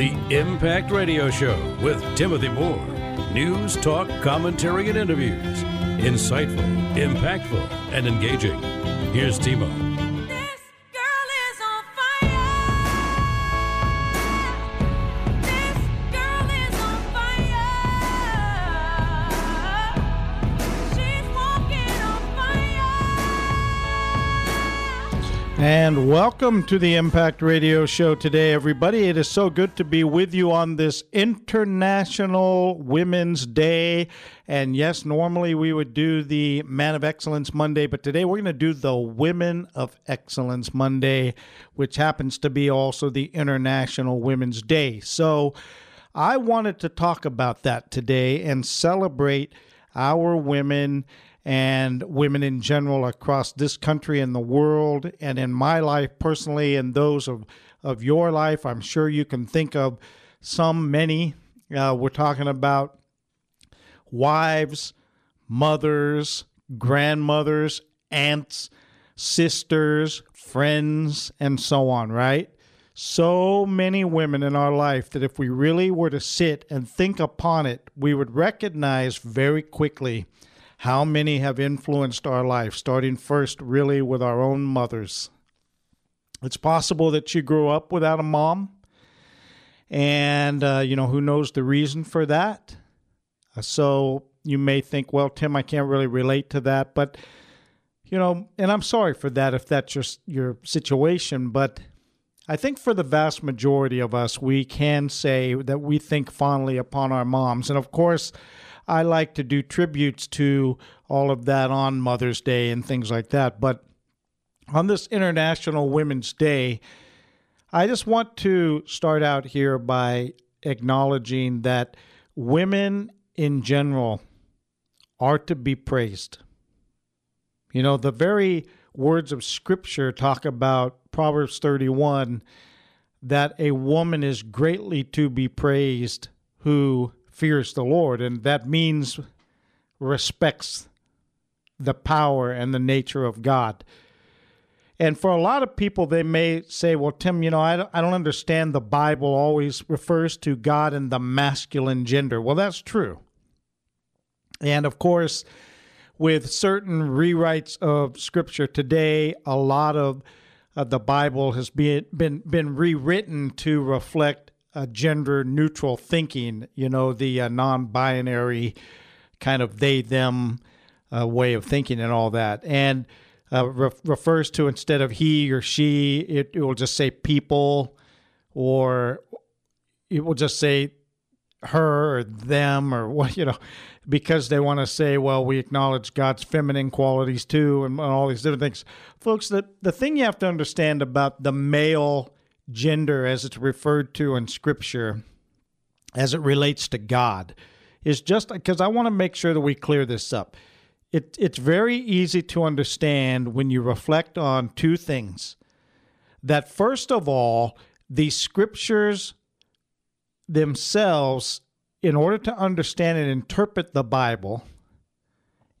The Impact Radio Show with Timothy Moore. News, talk, commentary, and interviews. Insightful, impactful, and engaging. Here's Timo. And welcome to the Impact Radio Show today, everybody. It is so good to be with you on this International Women's Day. And yes, normally we would do the Man of Excellence Monday, but today we're going to do the Women of Excellence Monday, which happens to be also the International Women's Day. So I wanted to talk about that today and celebrate our women and women in general across this country and the world, and in my life personally, and those of, of your life. I'm sure you can think of some, many. Uh, we're talking about wives, mothers, grandmothers, aunts, sisters, friends, and so on, right? So many women in our life that if we really were to sit and think upon it, we would recognize very quickly how many have influenced our life, starting first really with our own mothers. It's possible that you grew up without a mom, and uh, you know who knows the reason for that. Uh, so you may think, well, Tim, I can't really relate to that, but you know, and I'm sorry for that if that's your your situation, but I think for the vast majority of us, we can say that we think fondly upon our moms, and of course I like to do tributes to all of that on Mother's Day and things like that. But on this International Women's Day, I just want to start out here by acknowledging that women in general are to be praised. You know, the very words of Scripture talk about Proverbs 31 that a woman is greatly to be praised who fears the Lord, and that means respects the power and the nature of God. And for a lot of people, they may say, well, Tim, you know, I don't, understand the Bible always refers to God in the masculine gender. Well, that's true. And of course, with certain rewrites of Scripture today, a lot of uh, the Bible has been, been, been rewritten to reflect a gender neutral thinking, you know, the uh, non binary kind of they them uh, way of thinking and all that. And uh, re- refers to instead of he or she, it, it will just say people or it will just say her or them or what, you know, because they want to say, well, we acknowledge God's feminine qualities too and, and all these different things. Folks, the, the thing you have to understand about the male gender as it's referred to in Scripture as it relates to God is just because I want to make sure that we clear this up. It, it's very easy to understand when you reflect on two things. That first of all, the scriptures themselves, in order to understand and interpret the Bible,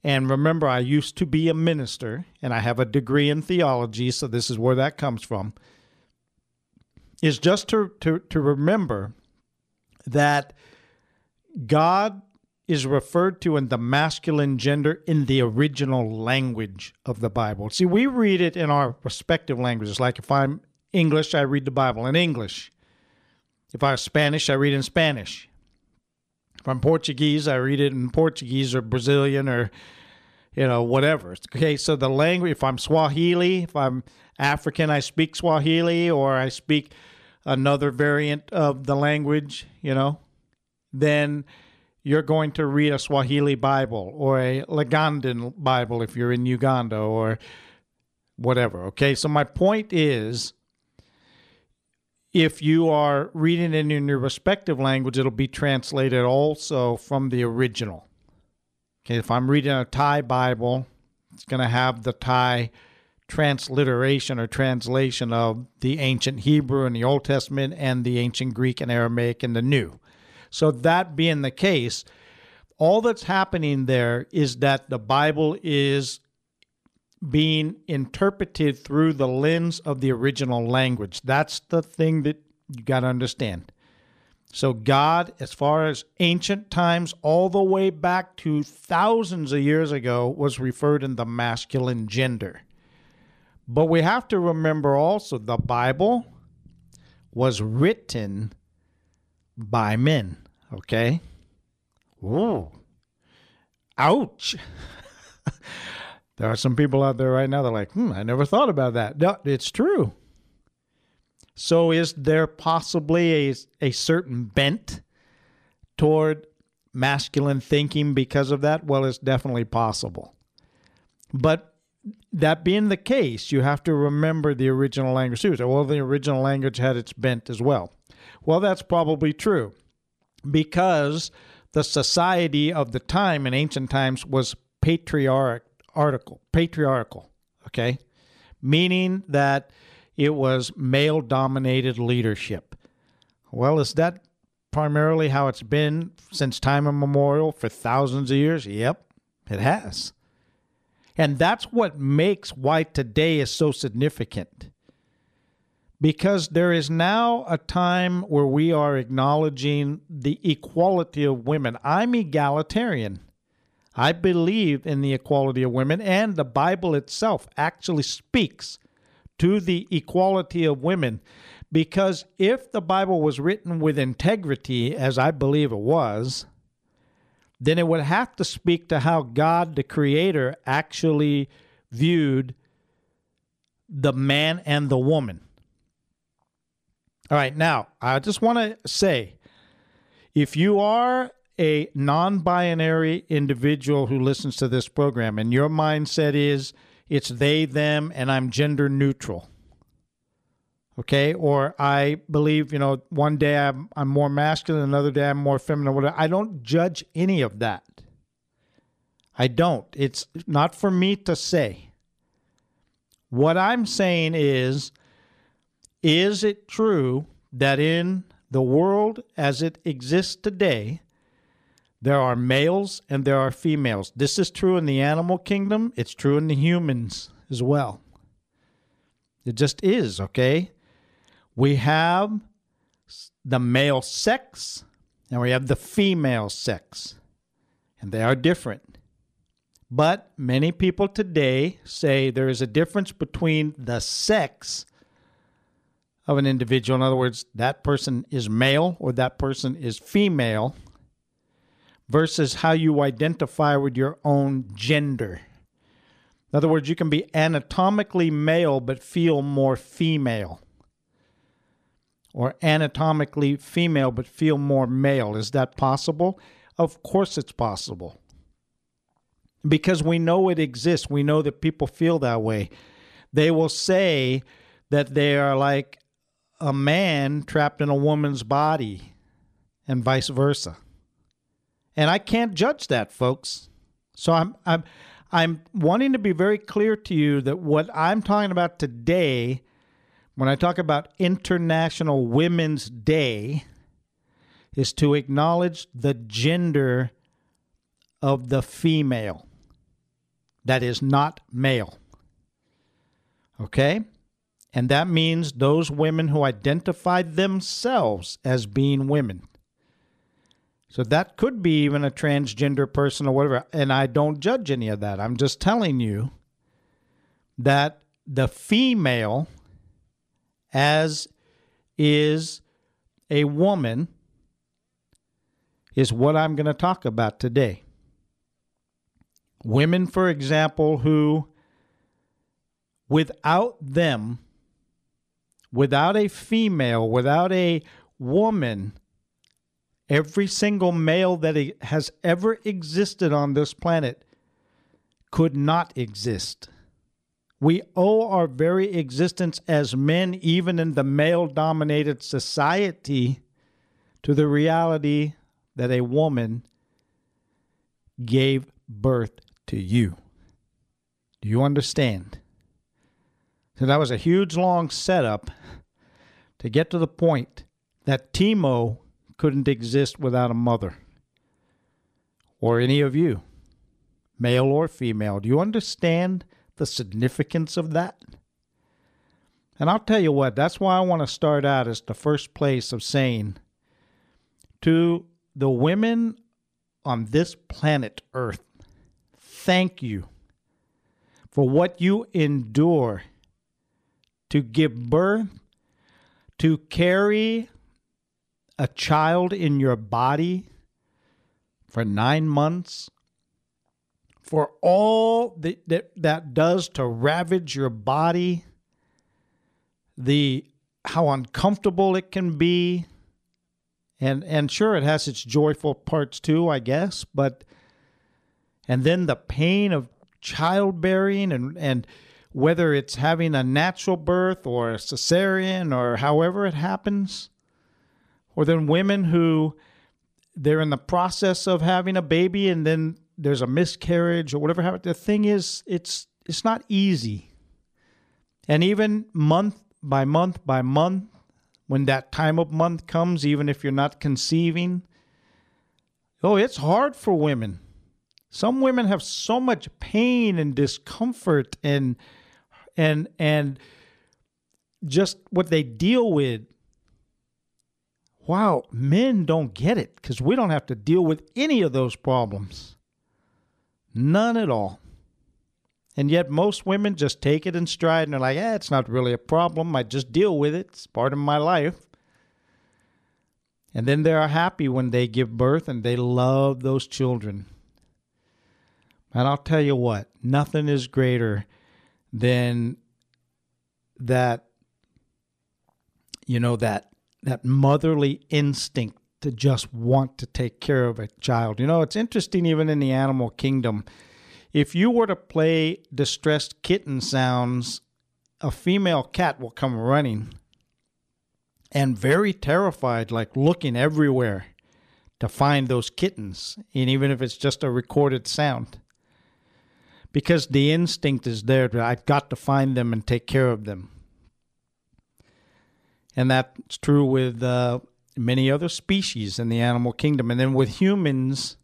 and remember, I used to be a minister and I have a degree in theology, so this is where that comes from is just to, to, to remember that God is referred to in the masculine gender in the original language of the Bible. See, we read it in our respective languages. Like if I'm English, I read the Bible in English. If I'm Spanish, I read in Spanish. If I'm Portuguese, I read it in Portuguese or Brazilian or you know whatever. Okay, so the language. If I'm Swahili, if I'm African, I speak Swahili or I speak another variant of the language, you know, then you're going to read a Swahili Bible or a Ugandan Bible if you're in Uganda or whatever. Okay, so my point is if you are reading it in your respective language, it'll be translated also from the original. Okay, if I'm reading a Thai Bible, it's going to have the Thai transliteration or translation of the ancient Hebrew and the Old Testament and the ancient Greek and Aramaic in the New. So, that being the case, all that's happening there is that the Bible is being interpreted through the lens of the original language. That's the thing that you got to understand. So, God, as far as ancient times, all the way back to thousands of years ago, was referred in the masculine gender. But we have to remember also the Bible was written by men, okay? Ooh. Ouch. there are some people out there right now that are like, hmm, I never thought about that. No, it's true. So, is there possibly a, a certain bent toward masculine thinking because of that? Well, it's definitely possible. But that being the case, you have to remember the original language too. So, well, the original language had its bent as well. Well, that's probably true because the society of the time in ancient times was patriarchal, patriarchal, okay? Meaning that it was male dominated leadership. Well, is that primarily how it's been since time immemorial for thousands of years? Yep, it has. And that's what makes why today is so significant. Because there is now a time where we are acknowledging the equality of women. I'm egalitarian. I believe in the equality of women, and the Bible itself actually speaks to the equality of women. Because if the Bible was written with integrity, as I believe it was, then it would have to speak to how God, the Creator, actually viewed the man and the woman. All right, now, I just want to say if you are a non binary individual who listens to this program and your mindset is, it's they, them, and I'm gender neutral. Okay, or I believe, you know, one day I'm, I'm more masculine, another day I'm more feminine. Whatever. I don't judge any of that. I don't. It's not for me to say. What I'm saying is, is it true that in the world as it exists today, there are males and there are females. This is true in the animal kingdom, it's true in the humans as well. It just is, okay? We have the male sex and we have the female sex, and they are different. But many people today say there is a difference between the sex of an individual. In other words, that person is male or that person is female versus how you identify with your own gender. In other words, you can be anatomically male but feel more female. Or anatomically female but feel more male. Is that possible? Of course, it's possible. Because we know it exists. We know that people feel that way. They will say that they are like a man trapped in a woman's body and vice versa. And I can't judge that, folks. So I'm I'm I'm wanting to be very clear to you that what I'm talking about today, when I talk about International Women's Day, is to acknowledge the gender of the female that is not male. Okay? And that means those women who identify themselves as being women. So that could be even a transgender person or whatever. And I don't judge any of that. I'm just telling you that the female, as is a woman, is what I'm going to talk about today. Women, for example, who without them, without a female, without a woman, Every single male that has ever existed on this planet could not exist. We owe our very existence as men, even in the male dominated society, to the reality that a woman gave birth to you. Do you understand? So that was a huge long setup to get to the point that Timo couldn't exist without a mother or any of you, male or female. Do you understand the significance of that? And I'll tell you what, that's why I want to start out as the first place of saying to the women on this planet Earth, thank you for what you endure to give birth, to carry a child in your body for nine months, for all that, that, that does to ravage your body, the how uncomfortable it can be. And and sure it has its joyful parts too, I guess, but and then the pain of childbearing and and whether it's having a natural birth or a cesarean or however it happens, or then women who they're in the process of having a baby and then there's a miscarriage or whatever happened. The thing is, it's it's not easy. And even month by month by month, when that time of month comes, even if you're not conceiving, oh, it's hard for women. Some women have so much pain and discomfort and and and just what they deal with. Wow, men don't get it because we don't have to deal with any of those problems. None at all. And yet, most women just take it in stride and they're like, eh, it's not really a problem. I just deal with it. It's part of my life. And then they are happy when they give birth and they love those children. And I'll tell you what, nothing is greater than that, you know, that that motherly instinct to just want to take care of a child. You know, it's interesting even in the animal kingdom. If you were to play distressed kitten sounds, a female cat will come running and very terrified, like looking everywhere to find those kittens, and even if it's just a recorded sound. Because the instinct is there, I've got to find them and take care of them. And that's true with uh, many other species in the animal kingdom. And then with humans,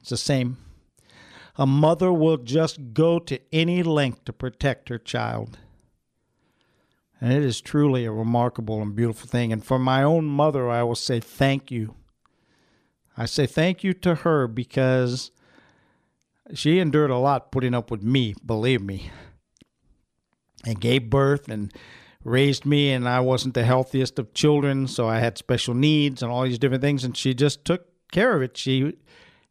it's the same. A mother will just go to any length to protect her child. And it is truly a remarkable and beautiful thing. And for my own mother, I will say thank you. I say thank you to her because she endured a lot putting up with me, believe me, and gave birth and raised me and I wasn't the healthiest of children, so I had special needs and all these different things and she just took care of it. She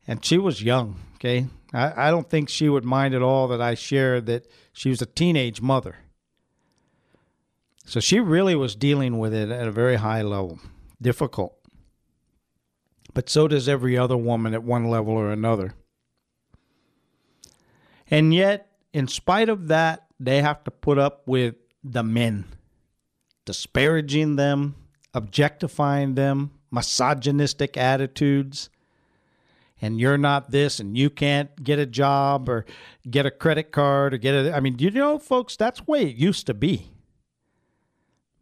and she was young, okay? I, I don't think she would mind at all that I shared that she was a teenage mother. So she really was dealing with it at a very high level. Difficult. But so does every other woman at one level or another. And yet, in spite of that, they have to put up with the men disparaging them, objectifying them, misogynistic attitudes, and you're not this and you can't get a job or get a credit card or get a I mean, you know, folks, that's the way it used to be.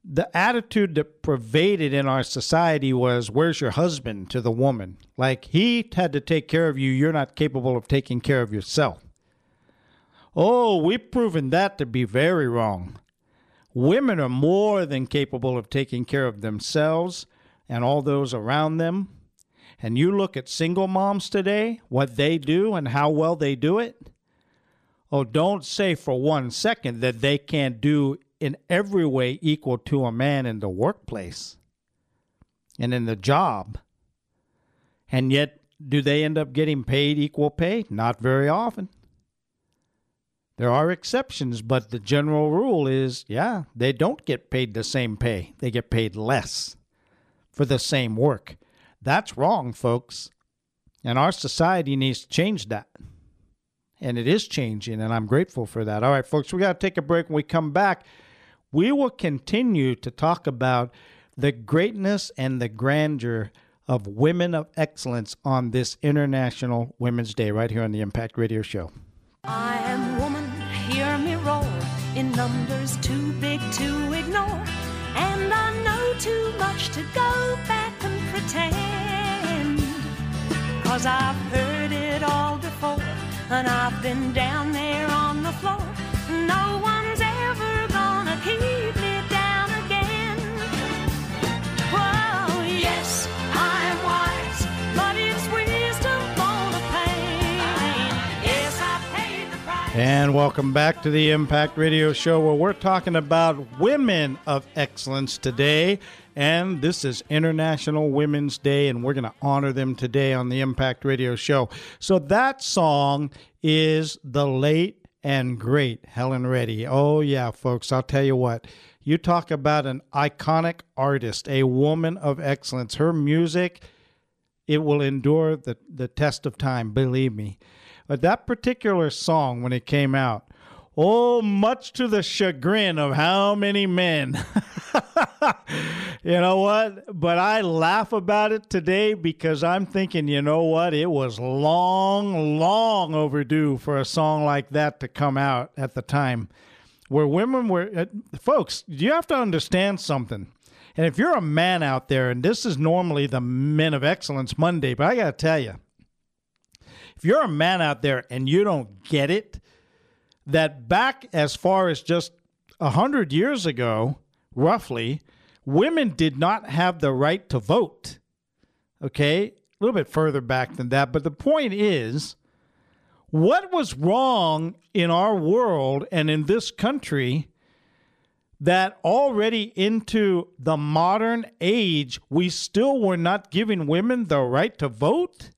The attitude that pervaded in our society was, Where's your husband to the woman? Like he had to take care of you, you're not capable of taking care of yourself. Oh, we've proven that to be very wrong. Women are more than capable of taking care of themselves and all those around them. And you look at single moms today, what they do and how well they do it. Oh, don't say for one second that they can't do in every way equal to a man in the workplace and in the job. And yet, do they end up getting paid equal pay? Not very often. There are exceptions, but the general rule is yeah, they don't get paid the same pay. They get paid less for the same work. That's wrong, folks. And our society needs to change that. And it is changing, and I'm grateful for that. All right, folks, we got to take a break. When we come back, we will continue to talk about the greatness and the grandeur of women of excellence on this International Women's Day right here on the Impact Radio Show. I am woman, in numbers too big to ignore. And I know too much to go back and pretend. Cause I've heard it all before, and I've been down there on the floor. No one's ever gonna keep And welcome back to the Impact Radio Show, where we're talking about women of excellence today. And this is International Women's Day, and we're going to honor them today on the Impact Radio Show. So that song is the late and great Helen Reddy. Oh, yeah, folks, I'll tell you what. You talk about an iconic artist, a woman of excellence. Her music, it will endure the, the test of time, believe me. But that particular song, when it came out, oh, much to the chagrin of how many men. you know what? But I laugh about it today because I'm thinking, you know what? It was long, long overdue for a song like that to come out at the time where women were. Uh, folks, you have to understand something. And if you're a man out there, and this is normally the Men of Excellence Monday, but I got to tell you, if you're a man out there and you don't get it, that back as far as just a hundred years ago, roughly, women did not have the right to vote. Okay, a little bit further back than that, but the point is, what was wrong in our world and in this country that already into the modern age we still were not giving women the right to vote?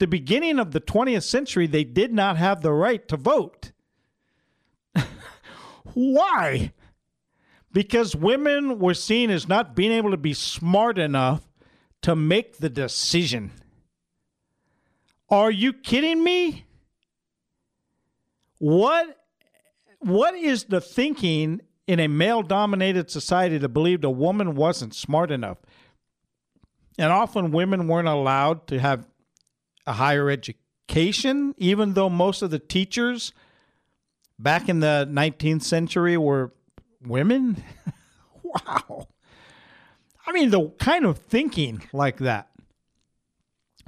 The beginning of the 20th century, they did not have the right to vote. Why? Because women were seen as not being able to be smart enough to make the decision. Are you kidding me? What what is the thinking in a male dominated society that believed a woman wasn't smart enough? And often women weren't allowed to have a higher education, even though most of the teachers back in the 19th century were women. wow. I mean, the kind of thinking like that.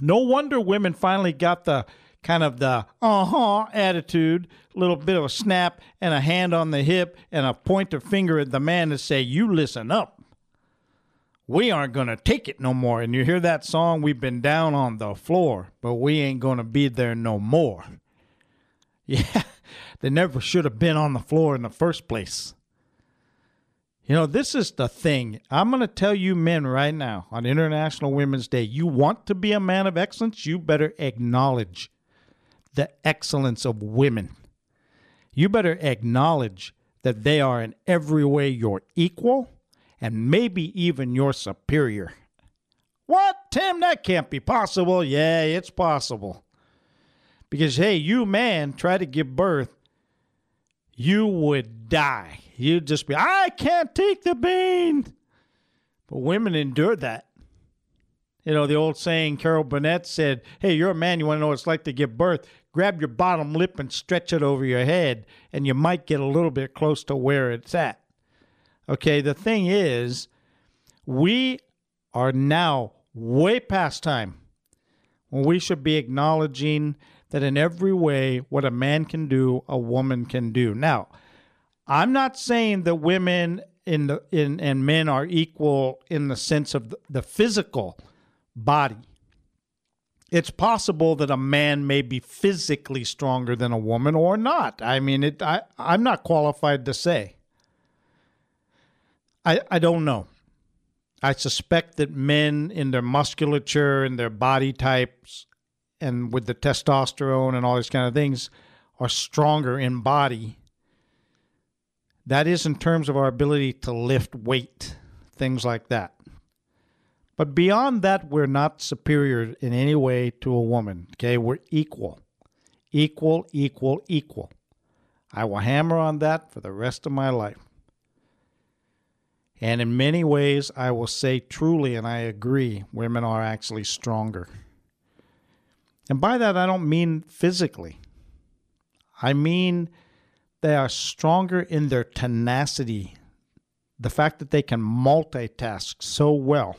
No wonder women finally got the kind of the uh huh attitude, a little bit of a snap and a hand on the hip and a pointer finger at the man to say, You listen up we aren't going to take it no more. And you hear that song, we've been down on the floor, but we ain't going to be there no more. Yeah, they never should have been on the floor in the first place. You know, this is the thing. I'm going to tell you men right now on International Women's Day you want to be a man of excellence, you better acknowledge the excellence of women. You better acknowledge that they are in every way your equal and maybe even your superior. What, Tim? That can't be possible. Yeah, it's possible. Because, hey, you man try to give birth, you would die. You'd just be, I can't take the pain. But women endure that. You know, the old saying, Carol Burnett said, Hey, you're a man, you want to know what it's like to give birth? Grab your bottom lip and stretch it over your head, and you might get a little bit close to where it's at. Okay, the thing is, we are now way past time when we should be acknowledging that in every way, what a man can do, a woman can do. Now, I'm not saying that women in the in and men are equal in the sense of the, physical body. It's possible that a man may be physically stronger than a woman or not. I mean, it. I, I'm not qualified to say. I, I don't know. I suspect that men in their musculature and their body types and with the testosterone and all these kind of things are stronger in body. That is in terms of our ability to lift weight, things like that. But beyond that, we're not superior in any way to a woman. Okay, we're equal. Equal, equal, equal. I will hammer on that for the rest of my life. And in many ways, I will say truly, and I agree, women are actually stronger. And by that, I don't mean physically, I mean they are stronger in their tenacity, the fact that they can multitask so well,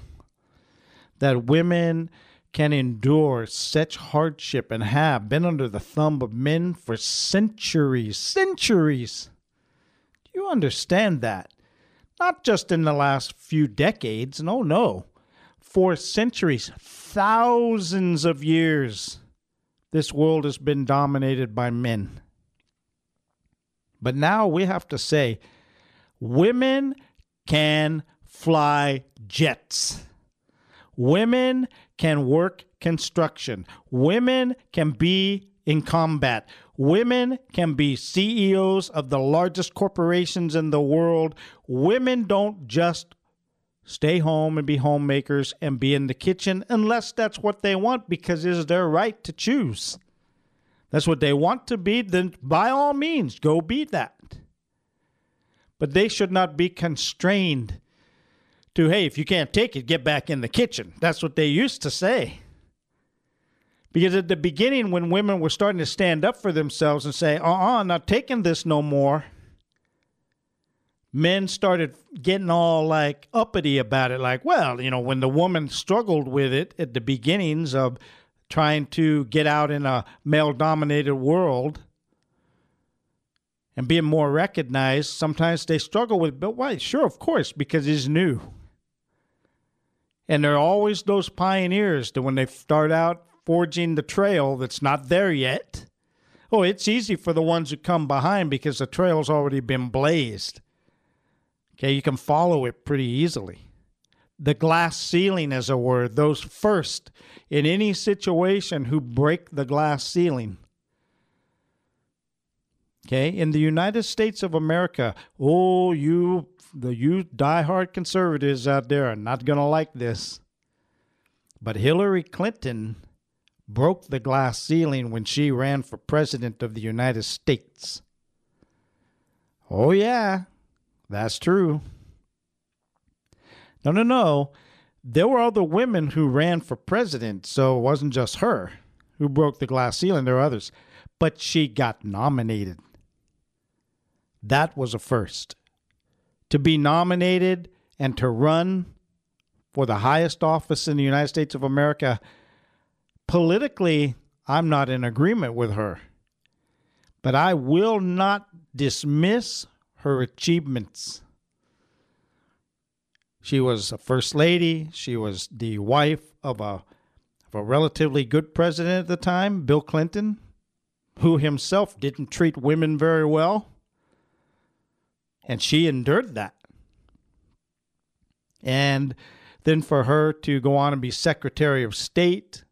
that women can endure such hardship and have been under the thumb of men for centuries, centuries. Do you understand that? Not just in the last few decades, no, no, for centuries, thousands of years, this world has been dominated by men. But now we have to say women can fly jets. Women can work construction. Women can be in combat. Women can be CEOs of the largest corporations in the world. Women don't just stay home and be homemakers and be in the kitchen unless that's what they want because it's their right to choose. That's what they want to be, then by all means, go be that. But they should not be constrained to, hey, if you can't take it, get back in the kitchen. That's what they used to say. Because at the beginning, when women were starting to stand up for themselves and say, uh uh-uh, uh, not taking this no more, men started getting all like uppity about it. Like, well, you know, when the woman struggled with it at the beginnings of trying to get out in a male dominated world and being more recognized, sometimes they struggle with, but why? Sure, of course, because it's new. And there are always those pioneers that when they start out forging the trail that's not there yet. Oh, it's easy for the ones who come behind because the trail's already been blazed. Okay, you can follow it pretty easily. The glass ceiling is a word. Those first in any situation who break the glass ceiling. Okay, in the United States of America, oh, you the you diehard conservatives out there are not going to like this. But Hillary Clinton broke the glass ceiling when she ran for president of the United States. Oh, yeah, that's true. No, no, no. There were other women who ran for president, so it wasn't just her who broke the glass ceiling. There were others. But she got nominated. That was a first. To be nominated and to run for the highest office in the United States of America politically, I'm not in agreement with her. But I will not dismiss her achievements. She was a first lady. She was the wife of a, of a relatively good president at the time, Bill Clinton, who himself didn't treat women very well. And she endured that. And then for her to go on and be Secretary of State,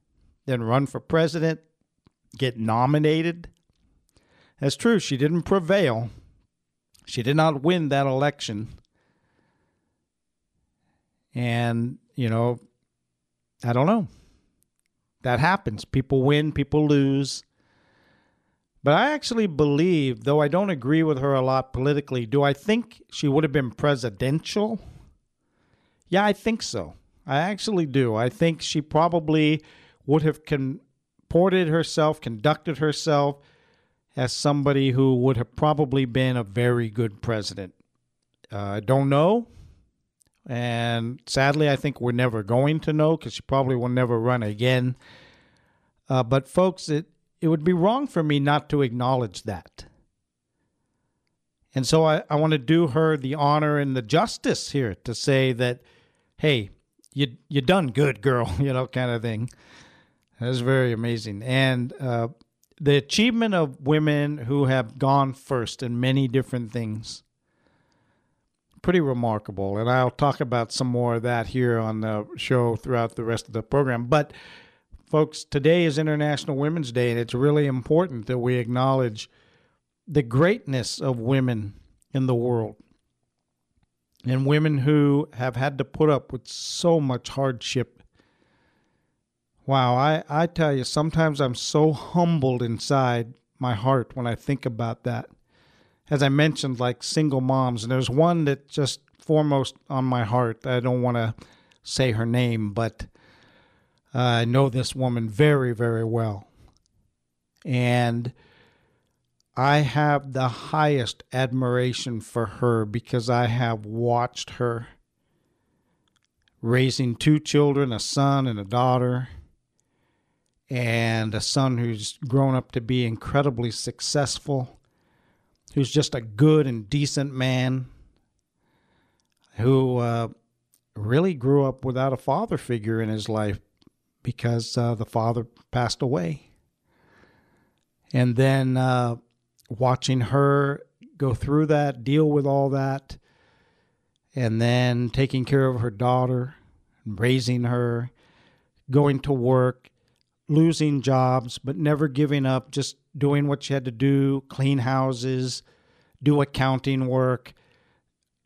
then run for president, get nominated. That's true. She didn't prevail. She did not win that election. And, you know, I don't know. That happens. People win, people lose. But I actually believe, though I don't agree with her a lot politically, do I think she would have been presidential? Yeah, I think so. I actually do. I think she probably would have comported herself, conducted herself as somebody who would have probably been a very good president. Uh, I uh, don't know. And sadly, I think we're never going to know because she probably will never run again. Uh, but, folks, it, it would be wrong for me not to acknowledge that. And so I, I want to do her the honor and the justice here to say that, hey, you you done good, girl, you know, kind of thing. That's very amazing. And uh, the achievement of women who have gone first in many different things, pretty remarkable. And I'll talk about some more of that here on the show throughout the rest of the program. But, folks, today is International Women's Day, and it's really important that we acknowledge the greatness of women in the world and women who have had to put up with so much hardship Wow, I, I tell you, sometimes I'm so humbled inside my heart when I think about that. As I mentioned, like single moms, and there's one that just foremost on my heart. I don't want to say her name, but uh, I know this woman very, very well. And I have the highest admiration for her because I have watched her raising two children, a son and a daughter and a son who's grown up to be incredibly successful, who's just a good and decent man, who uh, really grew up without a father figure in his life because uh, the father passed away. And then uh, watching her go through that, deal with all that, and then taking care of her daughter, raising her, going to work, losing jobs, but never giving up, just doing what she had to do, clean houses, do accounting work,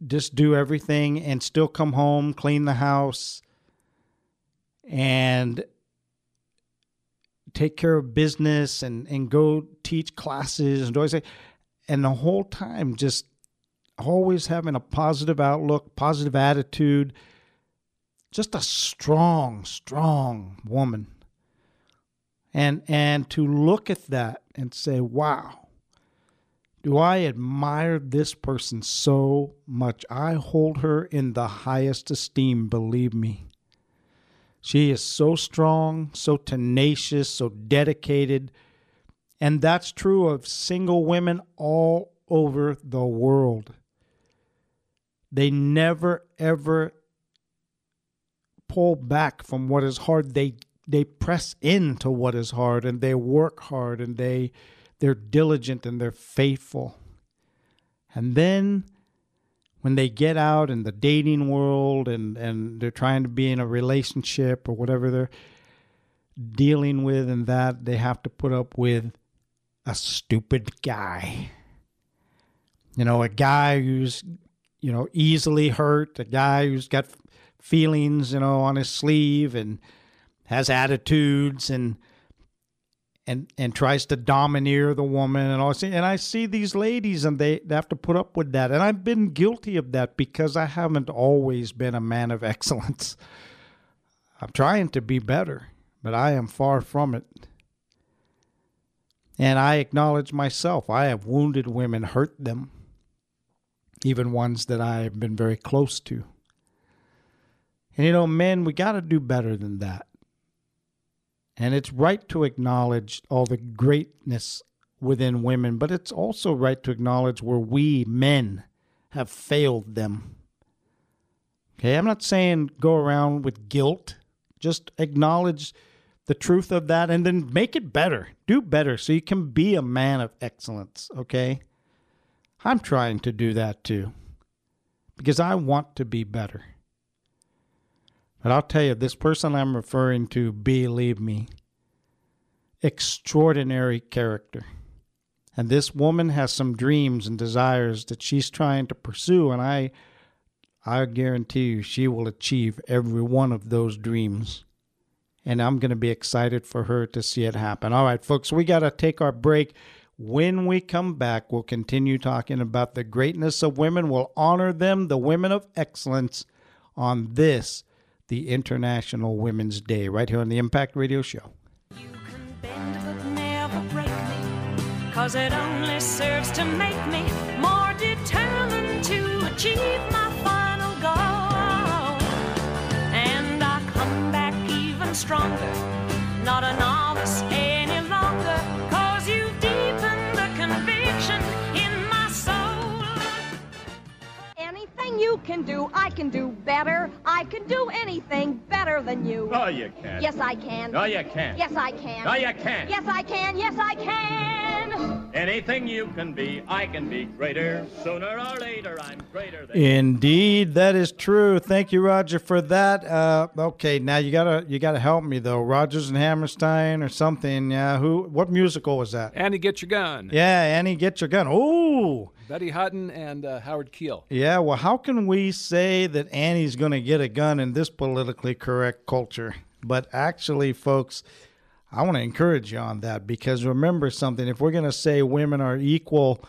just do everything and still come home, clean the house, and take care of business and, and go teach classes and do I say and the whole time just always having a positive outlook, positive attitude, just a strong, strong woman. And and to look at that and say, wow, do I admire this person so much? I hold her in the highest esteem, believe me. She is so strong, so tenacious, so dedicated. And that's true of single women all over the world. They never, ever pull back from what is hard. They they press into what is hard and they work hard and they they're diligent and they're faithful. And then when they get out in the dating world and, and they're trying to be in a relationship or whatever they're dealing with and that they have to put up with a stupid guy you know a guy who's you know easily hurt a guy who's got feelings you know on his sleeve and has attitudes and and and tries to domineer the woman and all and I see these ladies and they, they have to put up with that and I've been guilty of that because I haven't always been a man of excellence. I'm trying to be better, but I am far from it. And I acknowledge myself. I have wounded women, hurt them, even ones that I have been very close to. And you know, men, we got to do better than that. And it's right to acknowledge all the greatness within women, but it's also right to acknowledge where we men have failed them. Okay, I'm not saying go around with guilt. Just acknowledge the truth of that and then make it better. Do better so you can be a man of excellence, okay? I'm trying to do that too because I want to be better. But I'll tell you, this person I'm referring to, believe me, extraordinary character. And this woman has some dreams and desires that she's trying to pursue, and I I guarantee you she will achieve every one of those dreams. And I'm going to be excited for her to see it happen. All right, folks, we got to take our break. When we come back, we'll continue talking about the greatness of women. We'll honor them, the women of excellence, on this the International Women's Day, right here on the Impact Radio Show. You can bend but never break me, cause it only serves to make me more determined to achieve my final goal. And I come back even stronger, not a Anything you can do, I can do better. I can do anything better than you. Oh, you can't. Yes, I can. No, you can't. Yes, I can. No, you can't. Yes, I can. Yes, I can. Anything you can be, I can be greater. Sooner or later, I'm greater than. Indeed, that is true. Thank you, Roger, for that. Uh, okay, now you gotta you gotta help me though. Rodgers and Hammerstein or something. Yeah, who? What musical was that? Annie, get your gun. Yeah, Annie, get your gun. Ooh, Betty Hutton and uh, Howard Keel. yeah. Well, how can we say that Annie's going to get a gun in this politically correct culture? But actually, folks, I want to encourage you on that because remember something. If we're going to say women are equal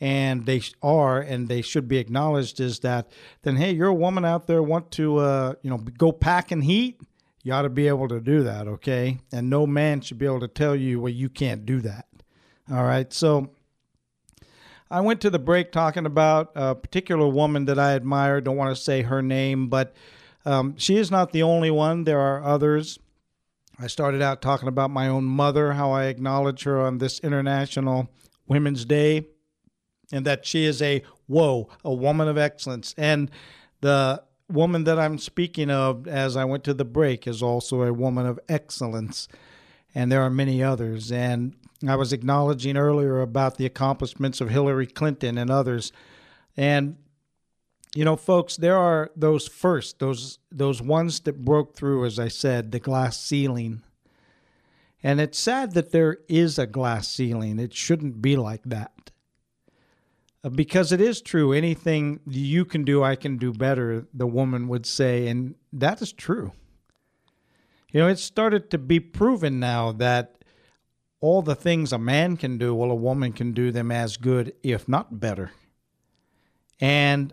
and they are and they should be acknowledged, is that then hey, you're a woman out there want to uh, you know go packing heat. You ought to be able to do that, okay? And no man should be able to tell you, well, you can't do that. All right, so. I went to the break talking about a particular woman that I admire. Don't want to say her name, but um, she is not the only one. There are others. I started out talking about my own mother, how I acknowledge her on this International Women's Day, and that she is a whoa, a woman of excellence. And the woman that I'm speaking of as I went to the break is also a woman of excellence. and there are many others. And I was acknowledging earlier about the accomplishments of Hillary Clinton and others. And you know, folks, there are those first, those those ones that broke through, as I said, the glass ceiling. And it's sad that there is a glass ceiling. It shouldn't be like that. Uh, because it is true. Anything you can do, I can do better, the woman would say. And that is true. You know, it's started to be proven now that all the things a man can do, well, a woman can do them as good, if not better. And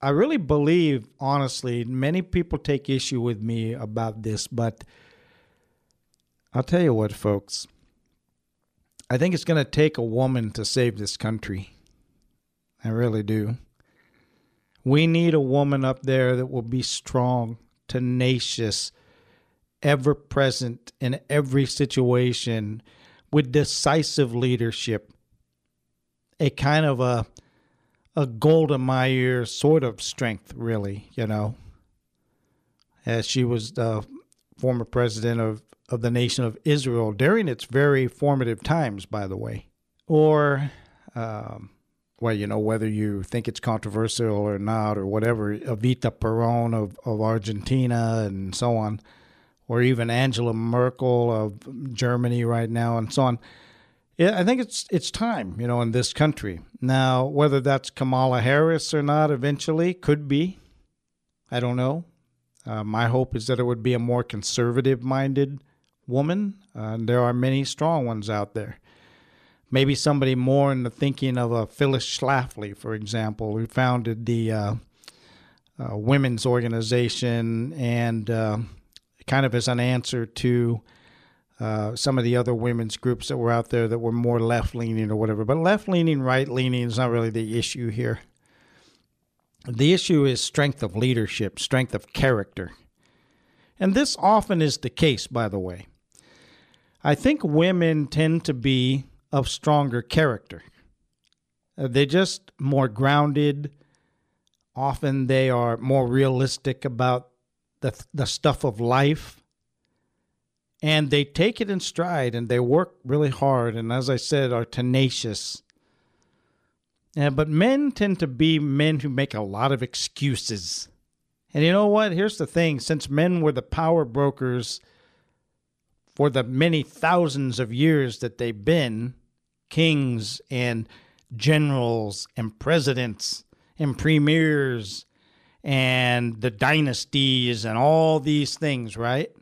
I really believe, honestly, many people take issue with me about this, but I'll tell you what, folks. I think it's going to take a woman to save this country. I really do. We need a woman up there that will be strong, tenacious, ever present in every situation with decisive leadership. A kind of a a Golda Meir sort of strength, really, you know. As she was the former president of, of the nation of Israel during its very formative times, by the way. Or, um, well, you know, whether you think it's controversial or not, or whatever, Evita Peron of, of Argentina and so on, or even Angela Merkel of Germany right now and so on. I think it's it's time, you know, in this country. Now, whether that's Kamala Harris or not eventually could be. I don't know. Uh, my hope is that it would be a more conservative minded woman. Uh, there are many strong ones out there. Maybe somebody more in the thinking of a Phyllis Schlafly, for example, who founded the uh, uh women's organization and uh, kind of as an answer to uh, some of the other women's groups that were out there that were more left leaning or whatever. But left leaning, right leaning is not really the issue here. The issue is strength of leadership, strength of character. And this often is the case, by the way. I think women tend to be of stronger character. Uh, they're just more grounded. Often they are more realistic about the, the stuff of life. And they take it in stride and they work really hard and as i said are tenacious. Yeah, but men tend to be men who make a lot of excuses. And you know what? Here's the thing. Since men were the power brokers for the many thousands of years that they've been kings and generals and presidents and premiers and the dynasties and all these things right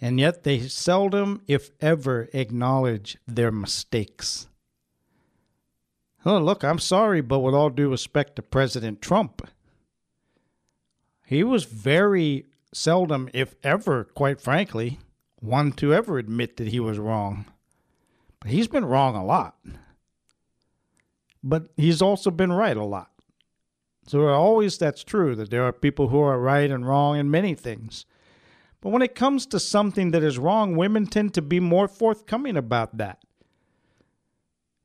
and yet they seldom, if ever, acknowledge their mistakes. Oh, look, I'm sorry, but with all due respect to President Trump, he was very seldom, if ever, quite frankly, one to ever admit that he was wrong. But he's been wrong a lot. But he's also been right a lot. So always that's true that there are people who are right and wrong in many things. But when it comes to something that is wrong, women tend to be more forthcoming about that.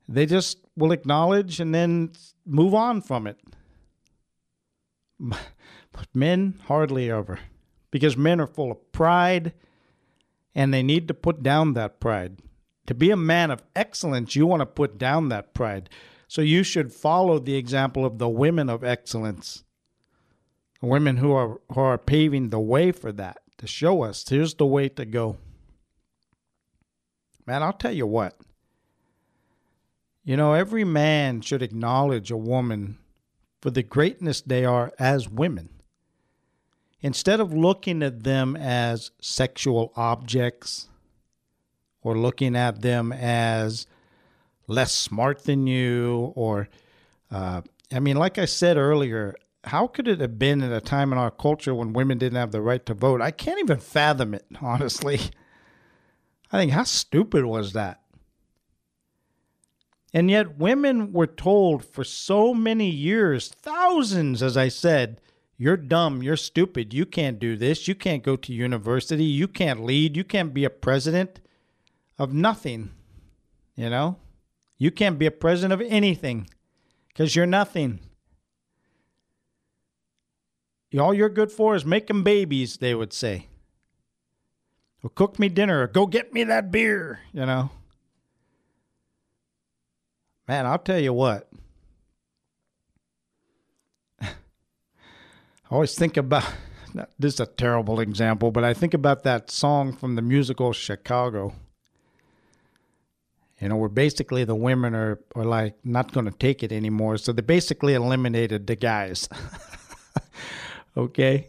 They just will acknowledge and then move on from it. But men hardly ever. Because men are full of pride and they need to put down that pride. To be a man of excellence, you want to put down that pride. So you should follow the example of the women of excellence, women who are, who are paving the way for that to show us here's the way to go. Man, I'll tell you what. You know, every man should acknowledge a woman for the greatness they are as women. Instead of looking at them as sexual objects or looking at them as less smart than you, or, uh, I mean, like I said earlier, how could it have been at a time in our culture when women didn't have the right to vote? I can't even fathom it, honestly. I think, how stupid was that? And yet, women were told for so many years, thousands, as I said, you're dumb, you're stupid, you can't do this, you can't go to university, you can't lead, you can't be a president of nothing. You know? You can't be a president of anything because you're nothing. All you're good for is making babies, they would say. or cook me dinner or go get me that beer, you know. Man, I'll tell you what. I always think about this is a terrible example, but I think about that song from the musical Chicago. You know, where basically the women are, are like not going to take it anymore. So they basically eliminated the guys. okay?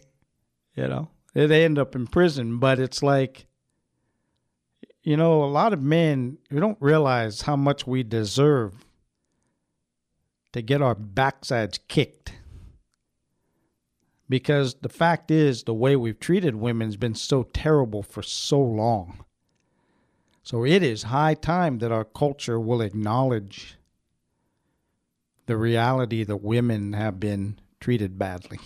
You know, they end up in prison, but it's like, you know, a lot of men, we don't realize how much we deserve to get our backsides kicked. Because the fact is, the way we've treated women has been so terrible for so long. So it is high time that our culture will acknowledge the reality that women have been treated badly.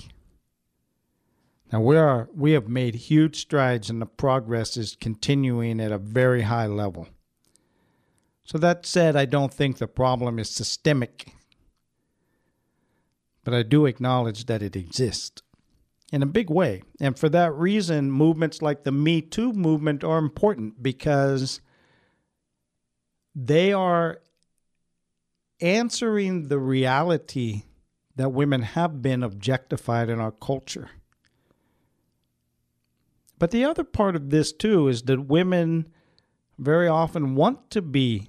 Now we are we have made huge strides and the progress is continuing at a very high level. So that said, I don't think the problem is systemic. But I do acknowledge that it exists in a big way. And for that reason, movements like the Me Too movement are important because they are answering the reality that women have been objectified in our culture. But the other part of this, too, is that women very often want to be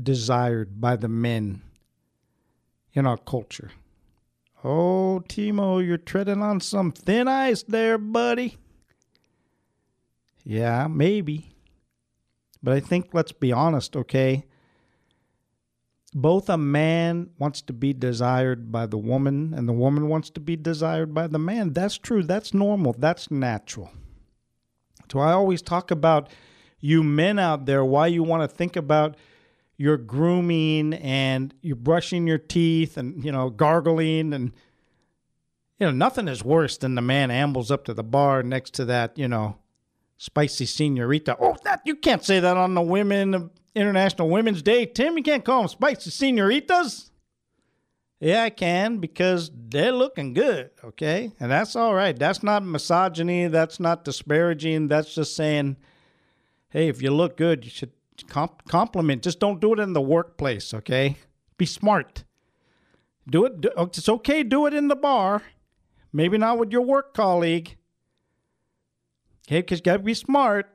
desired by the men in our culture. Oh, Timo, you're treading on some thin ice there, buddy. Yeah, maybe. But I think, let's be honest, okay? Both a man wants to be desired by the woman and the woman wants to be desired by the man. That's true. That's normal. That's natural. So I always talk about you men out there, why you want to think about your grooming and you're brushing your teeth and, you know, gargling and, you know, nothing is worse than the man ambles up to the bar next to that, you know, spicy senorita. Oh, that you can't say that on the women International Women's Day. Tim, you can't call them spicy senoritas. Yeah, I can because they're looking good, okay? And that's all right. That's not misogyny. That's not disparaging. That's just saying, hey, if you look good, you should comp- compliment. Just don't do it in the workplace, okay? Be smart. Do it. Do, oh, it's okay. Do it in the bar. Maybe not with your work colleague. Okay, because you got to be smart.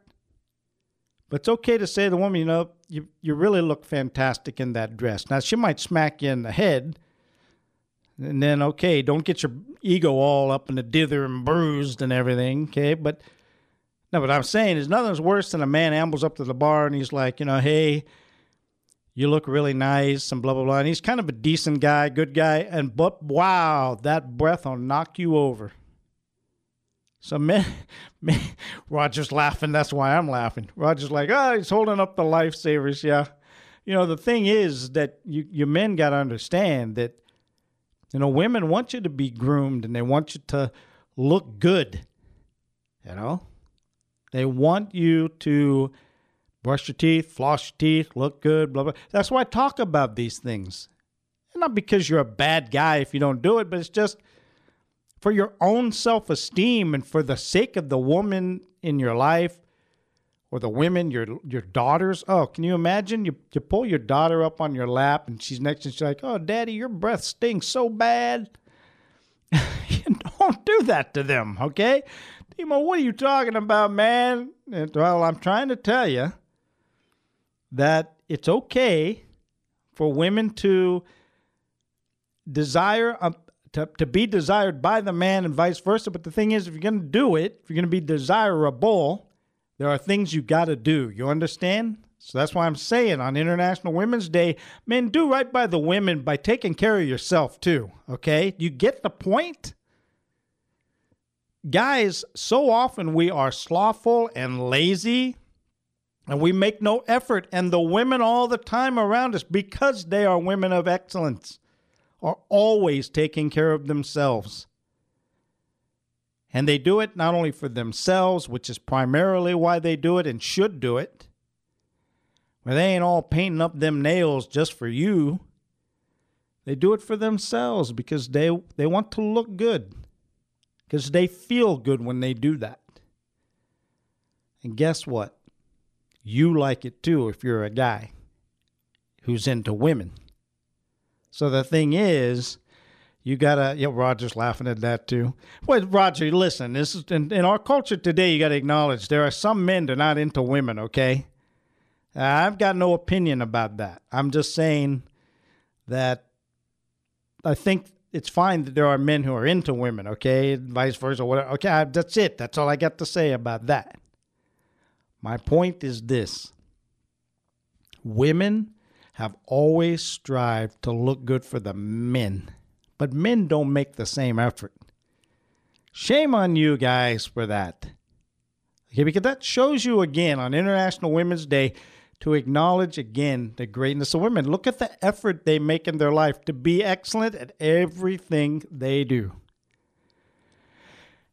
But it's okay to say to the woman, you know, you, you really look fantastic in that dress. Now, she might smack you in the head. And then, okay, don't get your ego all up in the dither and bruised and everything, okay? But no, what I'm saying is nothing's worse than a man ambles up to the bar and he's like, you know, hey, you look really nice and blah, blah, blah. And he's kind of a decent guy, good guy. And, but wow, that breath will knock you over. So man, man, Roger's laughing. That's why I'm laughing. Roger's like, oh, he's holding up the lifesavers. Yeah. You know, the thing is that you, you men got to understand that, you know, women want you to be groomed and they want you to look good. You know, they want you to brush your teeth, floss your teeth, look good, blah, blah. That's why I talk about these things. Not because you're a bad guy if you don't do it, but it's just for your own self esteem and for the sake of the woman in your life or the women, your your daughters. Oh, can you imagine? You you pull your daughter up on your lap and she's next and she's like, Oh, daddy, your breath stinks so bad. you don't do that to them, okay? Timo, what are you talking about, man? And, well, I'm trying to tell you that it's okay for women to desire a, to, to be desired by the man and vice versa. But the thing is, if you're going to do it, if you're going to be desirable, there are things you got to do. You understand? So that's why I'm saying on International Women's Day, men, do right by the women by taking care of yourself too. Okay? You get the point? Guys, so often we are slothful and lazy and we make no effort. And the women all the time around us, because they are women of excellence, are always taking care of themselves. And they do it not only for themselves, which is primarily why they do it and should do it, but they ain't all painting up them nails just for you. They do it for themselves because they, they want to look good, because they feel good when they do that. And guess what? You like it too if you're a guy who's into women. So the thing is, you gotta. Yeah, Roger's laughing at that too. Well, Roger, listen. This is in, in our culture today. You got to acknowledge there are some men that are not into women. Okay, I've got no opinion about that. I'm just saying that I think it's fine that there are men who are into women. Okay, vice versa. Whatever. Okay, that's it. That's all I got to say about that. My point is this: women have always strived to look good for the men, but men don't make the same effort. Shame on you guys for that. Okay, because that shows you again on International Women's Day to acknowledge again the greatness of women. Look at the effort they make in their life to be excellent at everything they do.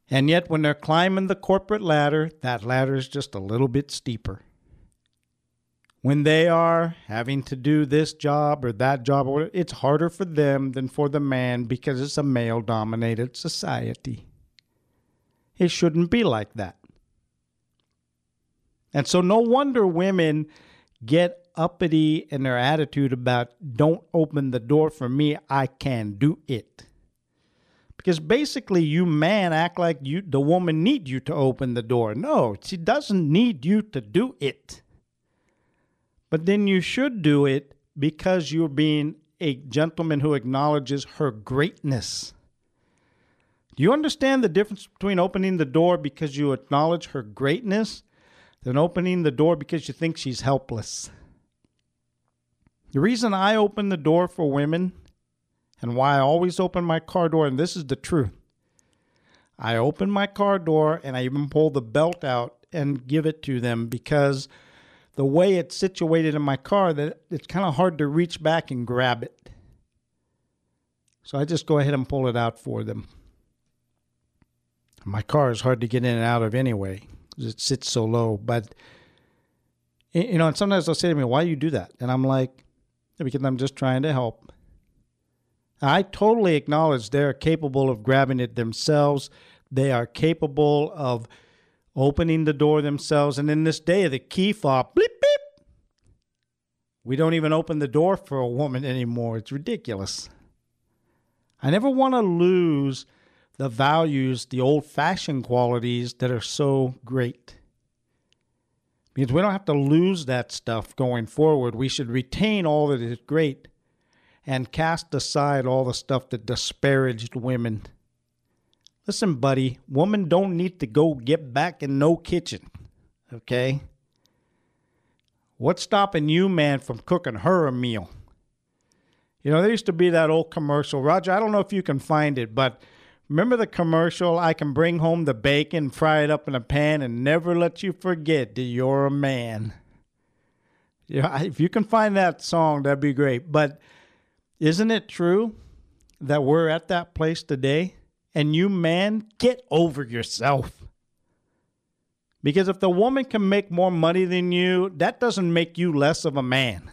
And yet, when they're climbing the corporate ladder, that ladder is just a little bit steeper when they are having to do this job or that job, or it's harder for them than for the man because it's a male dominated society. It shouldn't be like that. And so, no wonder women get uppity in their attitude about don't open the door for me, I can do it. Because basically, you man act like you the woman need you to open the door. No, she doesn't need you to do it. But then you should do it because you're being a gentleman who acknowledges her greatness. Do you understand the difference between opening the door because you acknowledge her greatness than opening the door because you think she's helpless? The reason I open the door for women and why I always open my car door, and this is the truth I open my car door and I even pull the belt out and give it to them because the way it's situated in my car that it's kind of hard to reach back and grab it. So I just go ahead and pull it out for them. My car is hard to get in and out of anyway because it sits so low. But, you know, and sometimes they'll say to me, Why do you do that? And I'm like, Because I'm just trying to help. I totally acknowledge they're capable of grabbing it themselves. They are capable of opening the door themselves. And in this day of the key fob, bleep, beep, we don't even open the door for a woman anymore. It's ridiculous. I never want to lose the values, the old fashioned qualities that are so great. Because we don't have to lose that stuff going forward. We should retain all that is great and cast aside all the stuff that disparaged women Listen, buddy, woman don't need to go get back in no kitchen. Okay? What's stopping you, man, from cooking her a meal? You know, there used to be that old commercial. Roger, I don't know if you can find it, but remember the commercial? I can bring home the bacon, fry it up in a pan, and never let you forget that you're a man. Yeah, if you can find that song, that'd be great. But isn't it true that we're at that place today? And you, man, get over yourself. Because if the woman can make more money than you, that doesn't make you less of a man.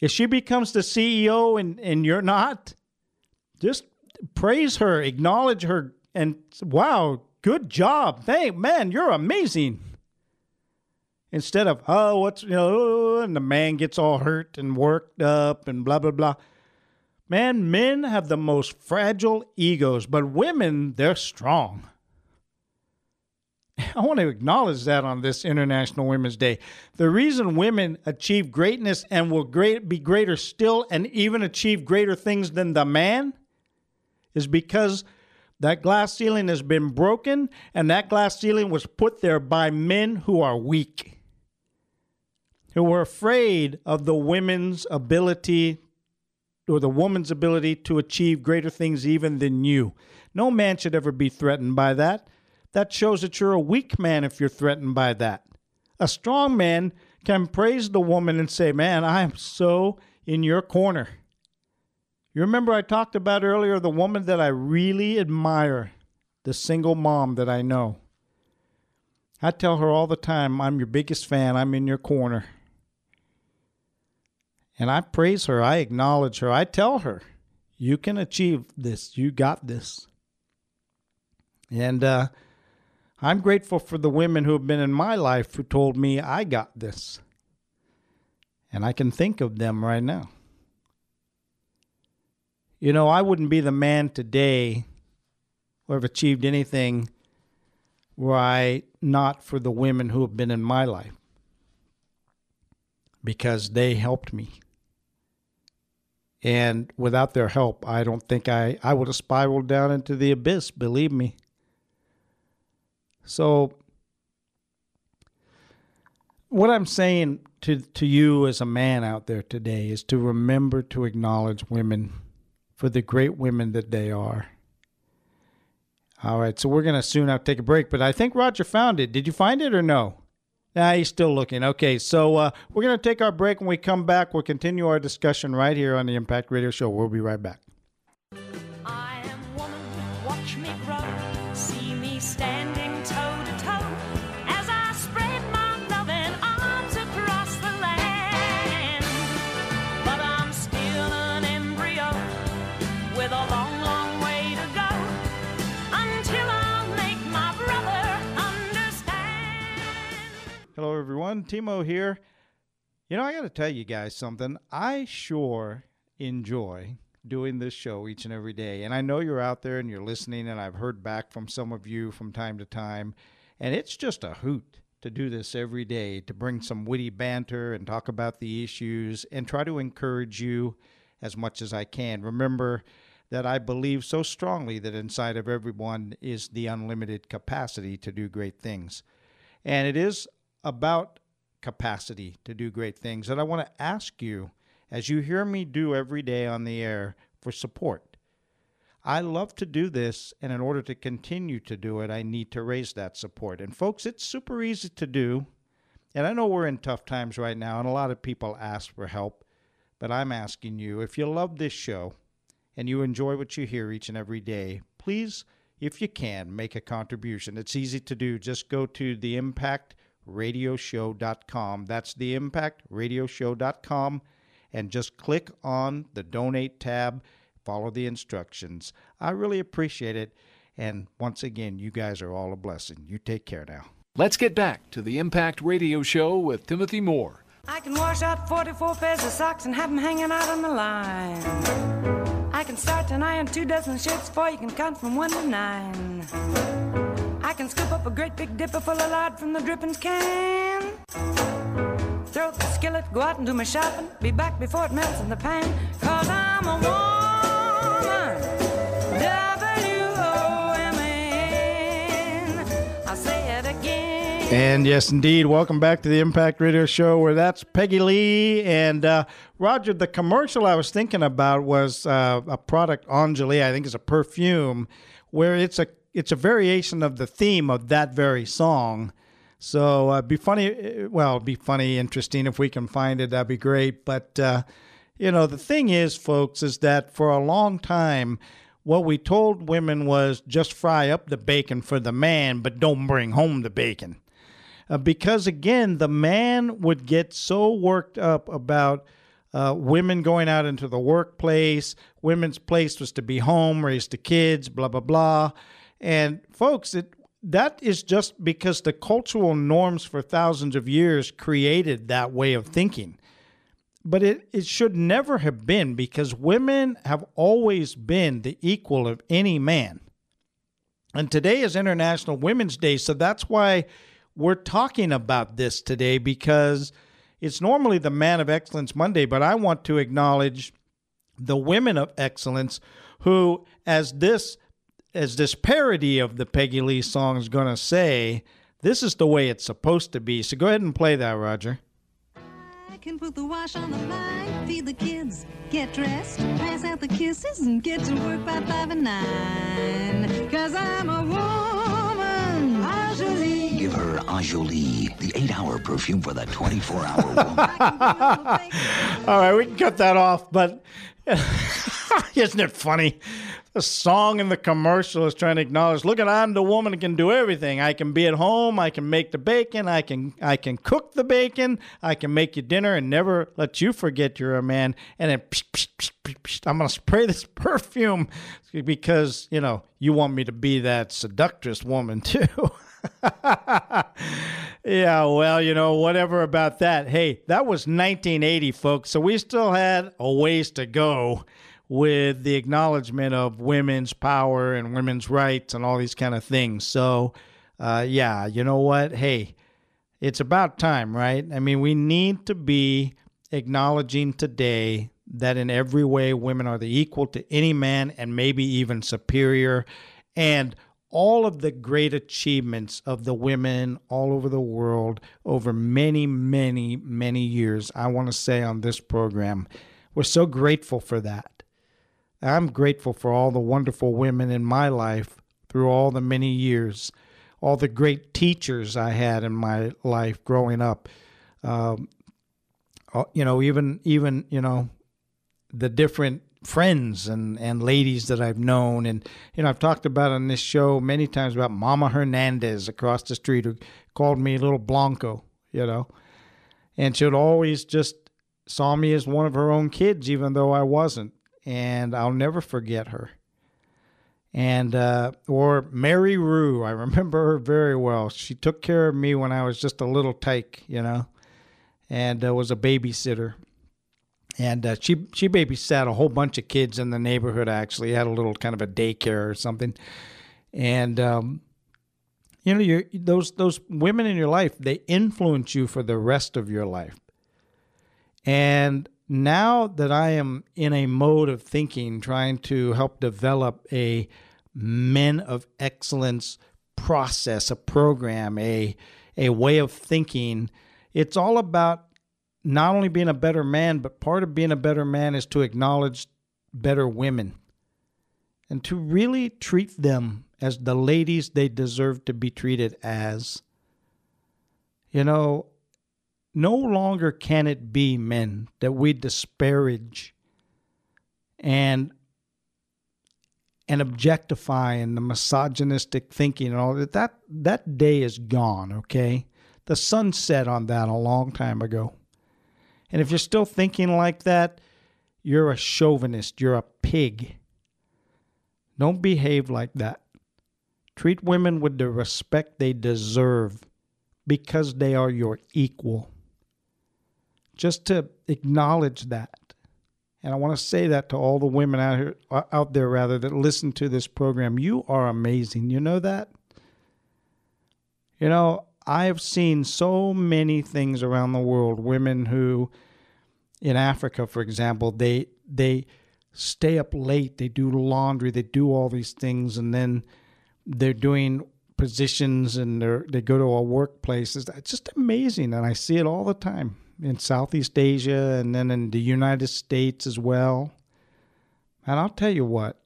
If she becomes the CEO and, and you're not, just praise her, acknowledge her, and wow, good job. Hey, man, you're amazing. Instead of, oh, what's, you know, and the man gets all hurt and worked up and blah, blah, blah. Man, men have the most fragile egos, but women, they're strong. I want to acknowledge that on this International Women's Day. The reason women achieve greatness and will great, be greater still and even achieve greater things than the man is because that glass ceiling has been broken and that glass ceiling was put there by men who are weak, who were afraid of the women's ability or the woman's ability to achieve greater things even than you. No man should ever be threatened by that. That shows that you're a weak man if you're threatened by that. A strong man can praise the woman and say, Man, I am so in your corner. You remember I talked about earlier the woman that I really admire, the single mom that I know. I tell her all the time, I'm your biggest fan, I'm in your corner. And I praise her. I acknowledge her. I tell her, you can achieve this. You got this. And uh, I'm grateful for the women who have been in my life who told me I got this. And I can think of them right now. You know, I wouldn't be the man today or have achieved anything were I not for the women who have been in my life because they helped me. And without their help, I don't think I, I would have spiraled down into the abyss, believe me. So, what I'm saying to, to you as a man out there today is to remember to acknowledge women for the great women that they are. All right, so we're going to soon have to take a break, but I think Roger found it. Did you find it or no? Nah, he's still looking. Okay, so uh, we're going to take our break. When we come back, we'll continue our discussion right here on the Impact Radio Show. We'll be right back. Hello, everyone. Timo here. You know, I got to tell you guys something. I sure enjoy doing this show each and every day. And I know you're out there and you're listening, and I've heard back from some of you from time to time. And it's just a hoot to do this every day, to bring some witty banter and talk about the issues and try to encourage you as much as I can. Remember that I believe so strongly that inside of everyone is the unlimited capacity to do great things. And it is about capacity to do great things. And I want to ask you, as you hear me do every day on the air, for support. I love to do this, and in order to continue to do it, I need to raise that support. And folks, it's super easy to do. And I know we're in tough times right now, and a lot of people ask for help. But I'm asking you, if you love this show and you enjoy what you hear each and every day, please, if you can, make a contribution. It's easy to do. Just go to the impactradioshow.com. That's the impactradioshow.com and just click on the donate tab, follow the instructions. I really appreciate it. And once again, you guys are all a blessing. You take care now. Let's get back to the Impact Radio Show with Timothy Moore. I can wash out 44 pairs of socks and have them hanging out on the line. I can start and iron two dozen shirts before you can count from one to nine. I can scoop up a great big dipper full of lard from the drippings can. Throw up the skillet, go out and do my shopping. Be back before it melts in the pan. Cause I'm a woman. And yes, indeed, welcome back to the Impact Radio Show, where that's Peggy Lee and uh, Roger. The commercial I was thinking about was uh, a product Enjoli, I think it's a perfume, where it's a it's a variation of the theme of that very song. So uh, be funny, well, be funny, interesting if we can find it. That'd be great. But uh, you know, the thing is, folks, is that for a long time, what we told women was just fry up the bacon for the man, but don't bring home the bacon. Uh, because again, the man would get so worked up about uh, women going out into the workplace. Women's place was to be home, raise the kids, blah blah blah. And folks, it that is just because the cultural norms for thousands of years created that way of thinking. But it, it should never have been because women have always been the equal of any man. And today is International Women's Day, so that's why we're talking about this today because it's normally the Man of Excellence Monday, but I want to acknowledge the women of excellence who, as this as this parody of the Peggy Lee song is going to say, this is the way it's supposed to be. So go ahead and play that, Roger. I can put the wash on the line, feed the kids, get dressed, pass out the kisses, and get to work by five and nine. Cause I'm a woman, usually. Give her Enjoli, the eight hour perfume for the 24 hour woman. All right, we can cut that off, but isn't it funny? The song in the commercial is trying to acknowledge, look at I'm the woman who can do everything. I can be at home, I can make the bacon, I can I can cook the bacon, I can make you dinner and never let you forget you're a man. And then psh, psh, psh, I'm gonna spray this perfume because, you know, you want me to be that seductress woman too. yeah, well, you know, whatever about that. Hey, that was 1980, folks. So we still had a ways to go with the acknowledgement of women's power and women's rights and all these kind of things. So, uh, yeah, you know what? Hey, it's about time, right? I mean, we need to be acknowledging today that in every way women are the equal to any man and maybe even superior. And all of the great achievements of the women all over the world over many, many, many years, I want to say on this program. We're so grateful for that. I'm grateful for all the wonderful women in my life through all the many years, all the great teachers I had in my life growing up. Um, uh, you know, even even you know, the different friends and, and ladies that I've known. And, you know, I've talked about on this show many times about Mama Hernandez across the street who called me little Blanco, you know. And she'd always just saw me as one of her own kids, even though I wasn't. And I'll never forget her. And, uh, or Mary Rue, I remember her very well. She took care of me when I was just a little tyke, you know, and uh, was a babysitter and uh, she she babysat a whole bunch of kids in the neighborhood. Actually, had a little kind of a daycare or something, and um, you know, those those women in your life they influence you for the rest of your life. And now that I am in a mode of thinking, trying to help develop a men of excellence process, a program, a a way of thinking, it's all about not only being a better man, but part of being a better man is to acknowledge better women and to really treat them as the ladies they deserve to be treated as. You know, no longer can it be men that we disparage and and objectify and the misogynistic thinking and all that that that day is gone okay the sun set on that a long time ago and if you're still thinking like that, you're a chauvinist, you're a pig. Don't behave like that. Treat women with the respect they deserve because they are your equal. Just to acknowledge that. And I want to say that to all the women out here uh, out there rather that listen to this program. You are amazing. You know that? You know, I've seen so many things around the world, women who in Africa, for example, they they stay up late, they do laundry, they do all these things, and then they're doing positions and they they go to a workplace. It's just amazing, and I see it all the time in Southeast Asia and then in the United States as well. And I'll tell you what,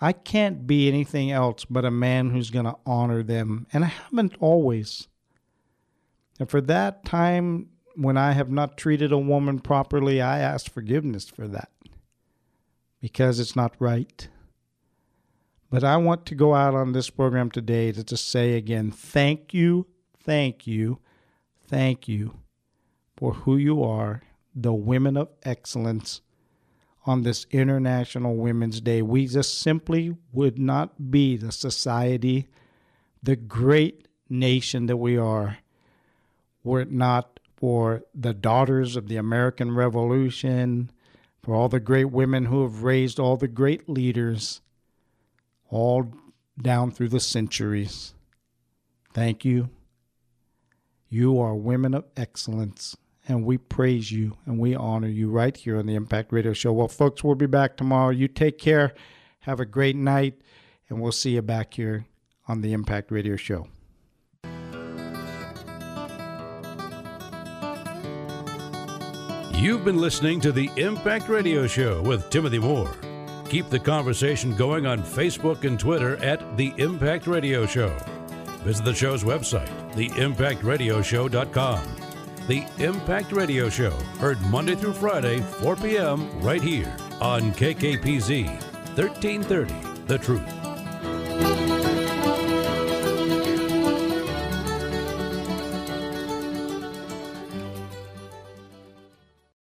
I can't be anything else but a man who's going to honor them, and I haven't always. And for that time when I have not treated a woman properly, I ask forgiveness for that because it's not right. But I want to go out on this program today to just say again thank you, thank you, thank you for who you are, the women of excellence on this International Women's Day. We just simply would not be the society, the great nation that we are, were it not for the daughters of the American Revolution, for all the great women who have raised all the great leaders, all down through the centuries. Thank you. You are women of excellence, and we praise you and we honor you right here on the Impact Radio Show. Well, folks, we'll be back tomorrow. You take care. Have a great night, and we'll see you back here on the Impact Radio Show. You've been listening to the Impact Radio Show with Timothy Moore. Keep the conversation going on Facebook and Twitter at The Impact Radio Show. Visit the show's website, theimpactradioshow.com. The Impact Radio Show, heard Monday through Friday, 4 p.m., right here on KKPZ 1330, The Truth.